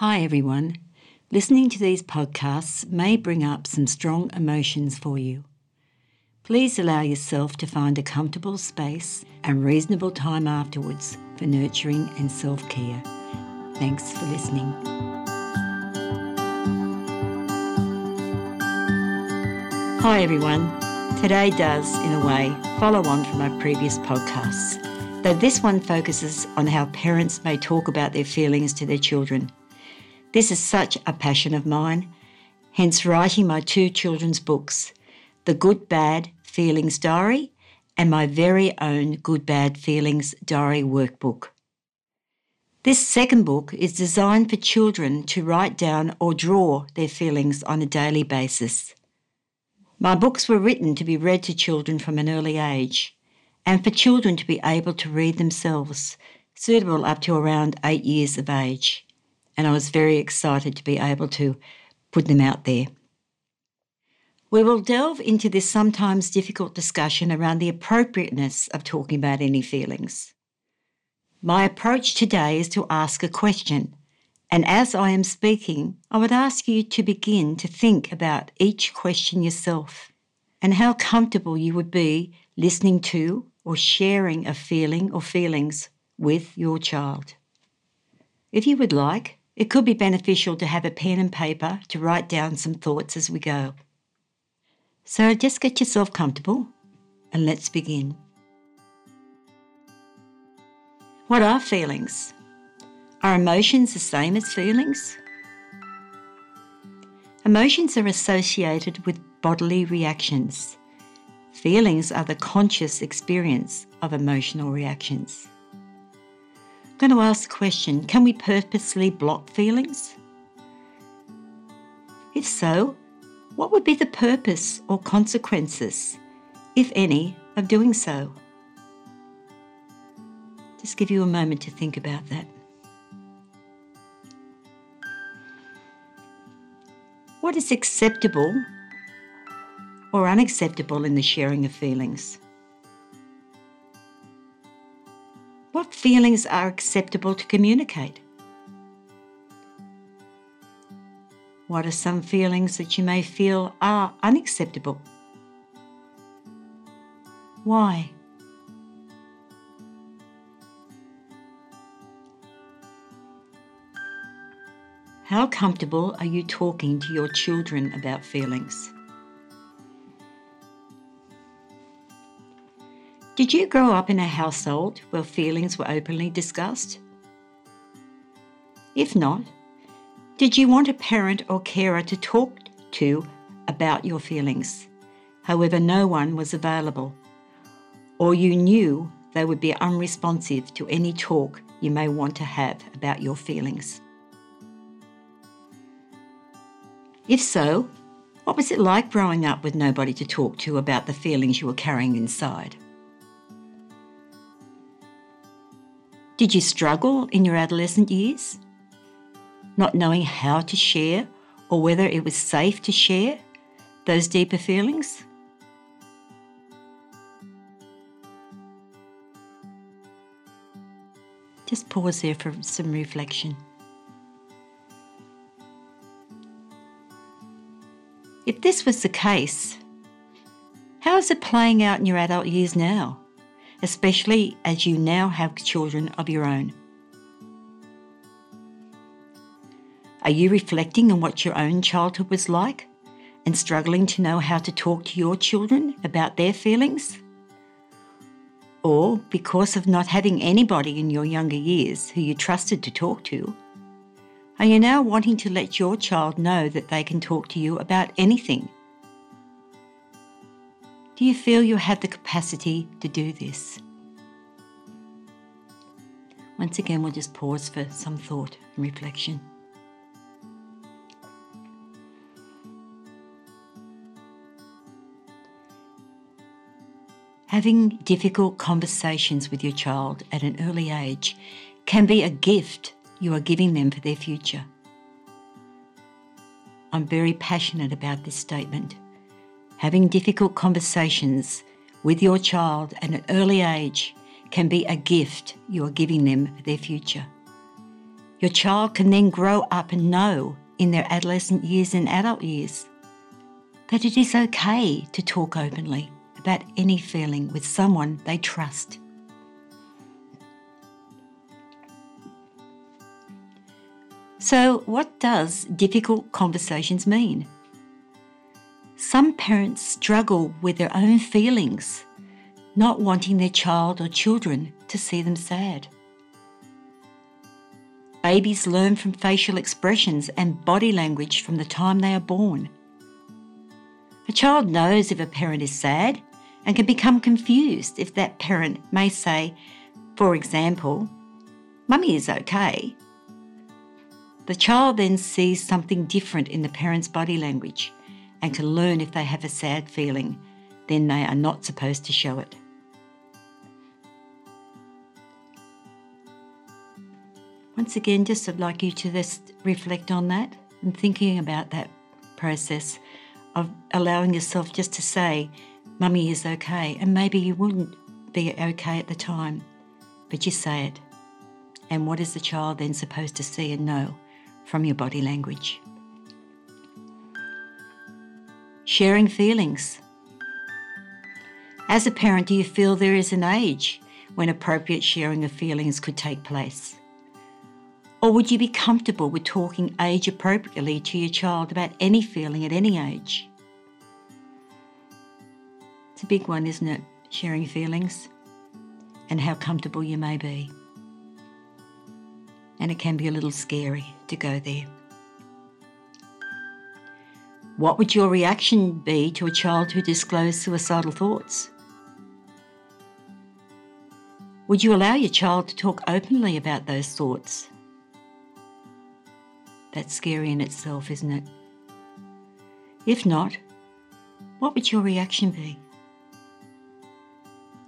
Hi, everyone. Listening to these podcasts may bring up some strong emotions for you. Please allow yourself to find a comfortable space and reasonable time afterwards for nurturing and self care. Thanks for listening. Hi, everyone. Today does, in a way, follow on from our previous podcasts, though this one focuses on how parents may talk about their feelings to their children. This is such a passion of mine, hence writing my two children's books, The Good Bad Feelings Diary and my very own Good Bad Feelings Diary workbook. This second book is designed for children to write down or draw their feelings on a daily basis. My books were written to be read to children from an early age and for children to be able to read themselves, suitable up to around eight years of age. And I was very excited to be able to put them out there. We will delve into this sometimes difficult discussion around the appropriateness of talking about any feelings. My approach today is to ask a question and as I am speaking, I would ask you to begin to think about each question yourself and how comfortable you would be listening to or sharing a feeling or feelings with your child. If you would like, it could be beneficial to have a pen and paper to write down some thoughts as we go. So just get yourself comfortable and let's begin. What are feelings? Are emotions the same as feelings? Emotions are associated with bodily reactions. Feelings are the conscious experience of emotional reactions. I'm going to ask a question can we purposely block feelings? If so, what would be the purpose or consequences, if any, of doing so? Just give you a moment to think about that. What is acceptable or unacceptable in the sharing of feelings? Feelings are acceptable to communicate? What are some feelings that you may feel are unacceptable? Why? How comfortable are you talking to your children about feelings? Did you grow up in a household where feelings were openly discussed? If not, did you want a parent or carer to talk to about your feelings? However, no one was available, or you knew they would be unresponsive to any talk you may want to have about your feelings. If so, what was it like growing up with nobody to talk to about the feelings you were carrying inside? Did you struggle in your adolescent years? Not knowing how to share or whether it was safe to share those deeper feelings? Just pause there for some reflection. If this was the case, how is it playing out in your adult years now, especially as you now have children of your own? Are you reflecting on what your own childhood was like and struggling to know how to talk to your children about their feelings? Or because of not having anybody in your younger years who you trusted to talk to, are you now wanting to let your child know that they can talk to you about anything? Do you feel you have the capacity to do this? Once again, we'll just pause for some thought and reflection. Having difficult conversations with your child at an early age can be a gift you are giving them for their future. I'm very passionate about this statement. Having difficult conversations with your child at an early age can be a gift you are giving them for their future. Your child can then grow up and know in their adolescent years and adult years that it is okay to talk openly about any feeling with someone they trust. So, what does difficult conversations mean? Some parents struggle with their own feelings, not wanting their child or children to see them sad. Babies learn from facial expressions and body language from the time they are born. A child knows if a parent is sad and can become confused if that parent may say, for example, Mummy is okay. The child then sees something different in the parent's body language and can learn if they have a sad feeling, then they are not supposed to show it. Once again, just I'd like you to just reflect on that and thinking about that process of allowing yourself just to say, Mummy is okay. And maybe you wouldn't be okay at the time, but you say it. And what is the child then supposed to see and know from your body language? Sharing feelings. As a parent, do you feel there is an age when appropriate sharing of feelings could take place? Or would you be comfortable with talking age appropriately to your child about any feeling at any age? It's a big one, isn't it? Sharing feelings and how comfortable you may be. And it can be a little scary to go there. What would your reaction be to a child who disclosed suicidal thoughts? Would you allow your child to talk openly about those thoughts? That's scary in itself, isn't it? If not, what would your reaction be?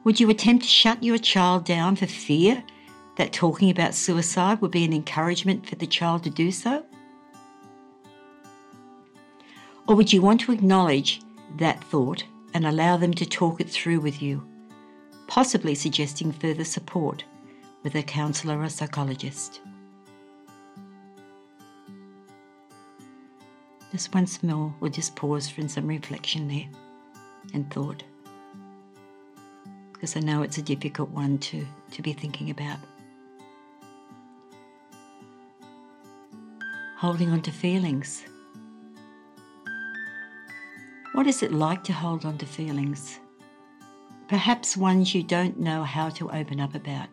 Would you attempt to shut your child down for fear that talking about suicide would be an encouragement for the child to do so? Or would you want to acknowledge that thought and allow them to talk it through with you, possibly suggesting further support with a counsellor or psychologist? Just once more, we'll just pause for some reflection there and thought. Because I know it's a difficult one to, to be thinking about. Holding on to feelings. What is it like to hold on to feelings? Perhaps ones you don't know how to open up about.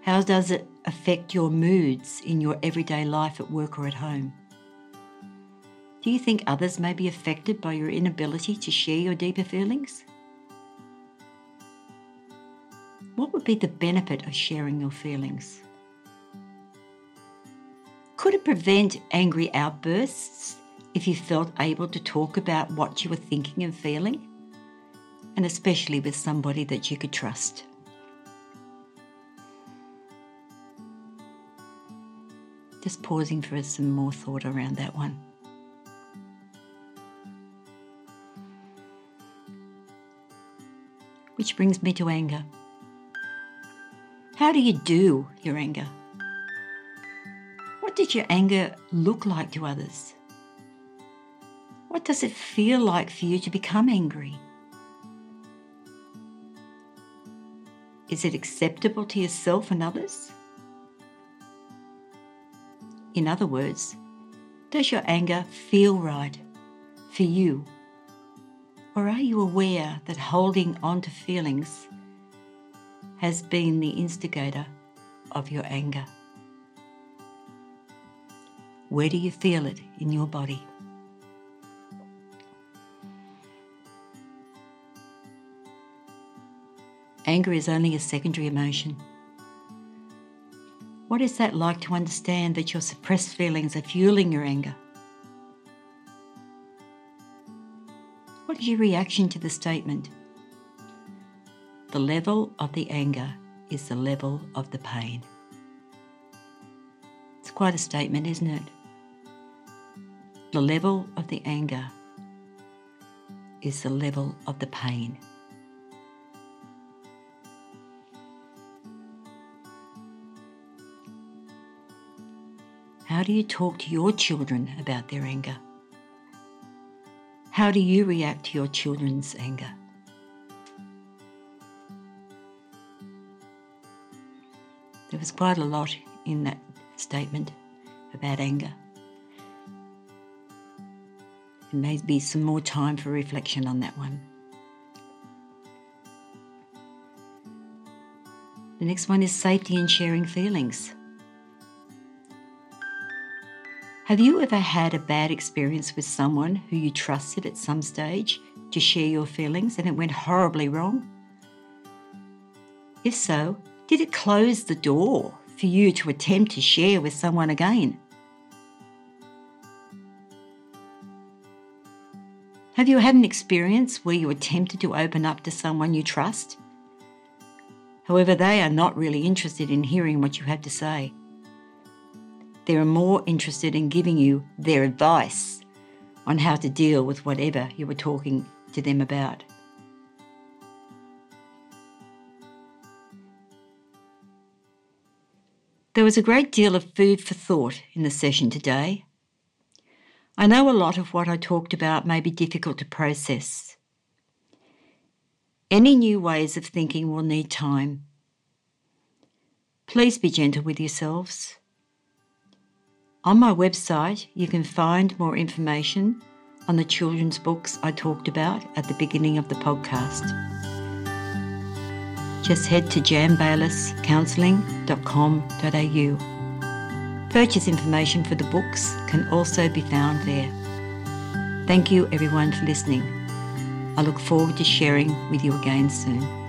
How does it affect your moods in your everyday life at work or at home? Do you think others may be affected by your inability to share your deeper feelings? What would be the benefit of sharing your feelings? Could it prevent angry outbursts if you felt able to talk about what you were thinking and feeling? And especially with somebody that you could trust. Just pausing for some more thought around that one. Which brings me to anger. How do you do your anger? What did your anger look like to others? What does it feel like for you to become angry? Is it acceptable to yourself and others? In other words, does your anger feel right for you or are you aware that holding on to feelings has been the instigator of your anger? Where do you feel it in your body? Anger is only a secondary emotion. What is that like to understand that your suppressed feelings are fueling your anger? What is your reaction to the statement? The level of the anger is the level of the pain. It's quite a statement, isn't it? The level of the anger is the level of the pain. How do you talk to your children about their anger? How do you react to your children's anger? There was quite a lot in that statement about anger. There may be some more time for reflection on that one. The next one is safety in sharing feelings. Have you ever had a bad experience with someone who you trusted at some stage to share your feelings and it went horribly wrong? If so, did it close the door for you to attempt to share with someone again? Have you had an experience where you attempted to open up to someone you trust? However, they are not really interested in hearing what you have to say. They are more interested in giving you their advice on how to deal with whatever you were talking to them about. There was a great deal of food for thought in the session today. I know a lot of what I talked about may be difficult to process. Any new ways of thinking will need time. Please be gentle with yourselves. On my website, you can find more information on the children's books I talked about at the beginning of the podcast just head to janbaylisscounselling.com.au. Purchase information for the books can also be found there. Thank you everyone for listening. I look forward to sharing with you again soon.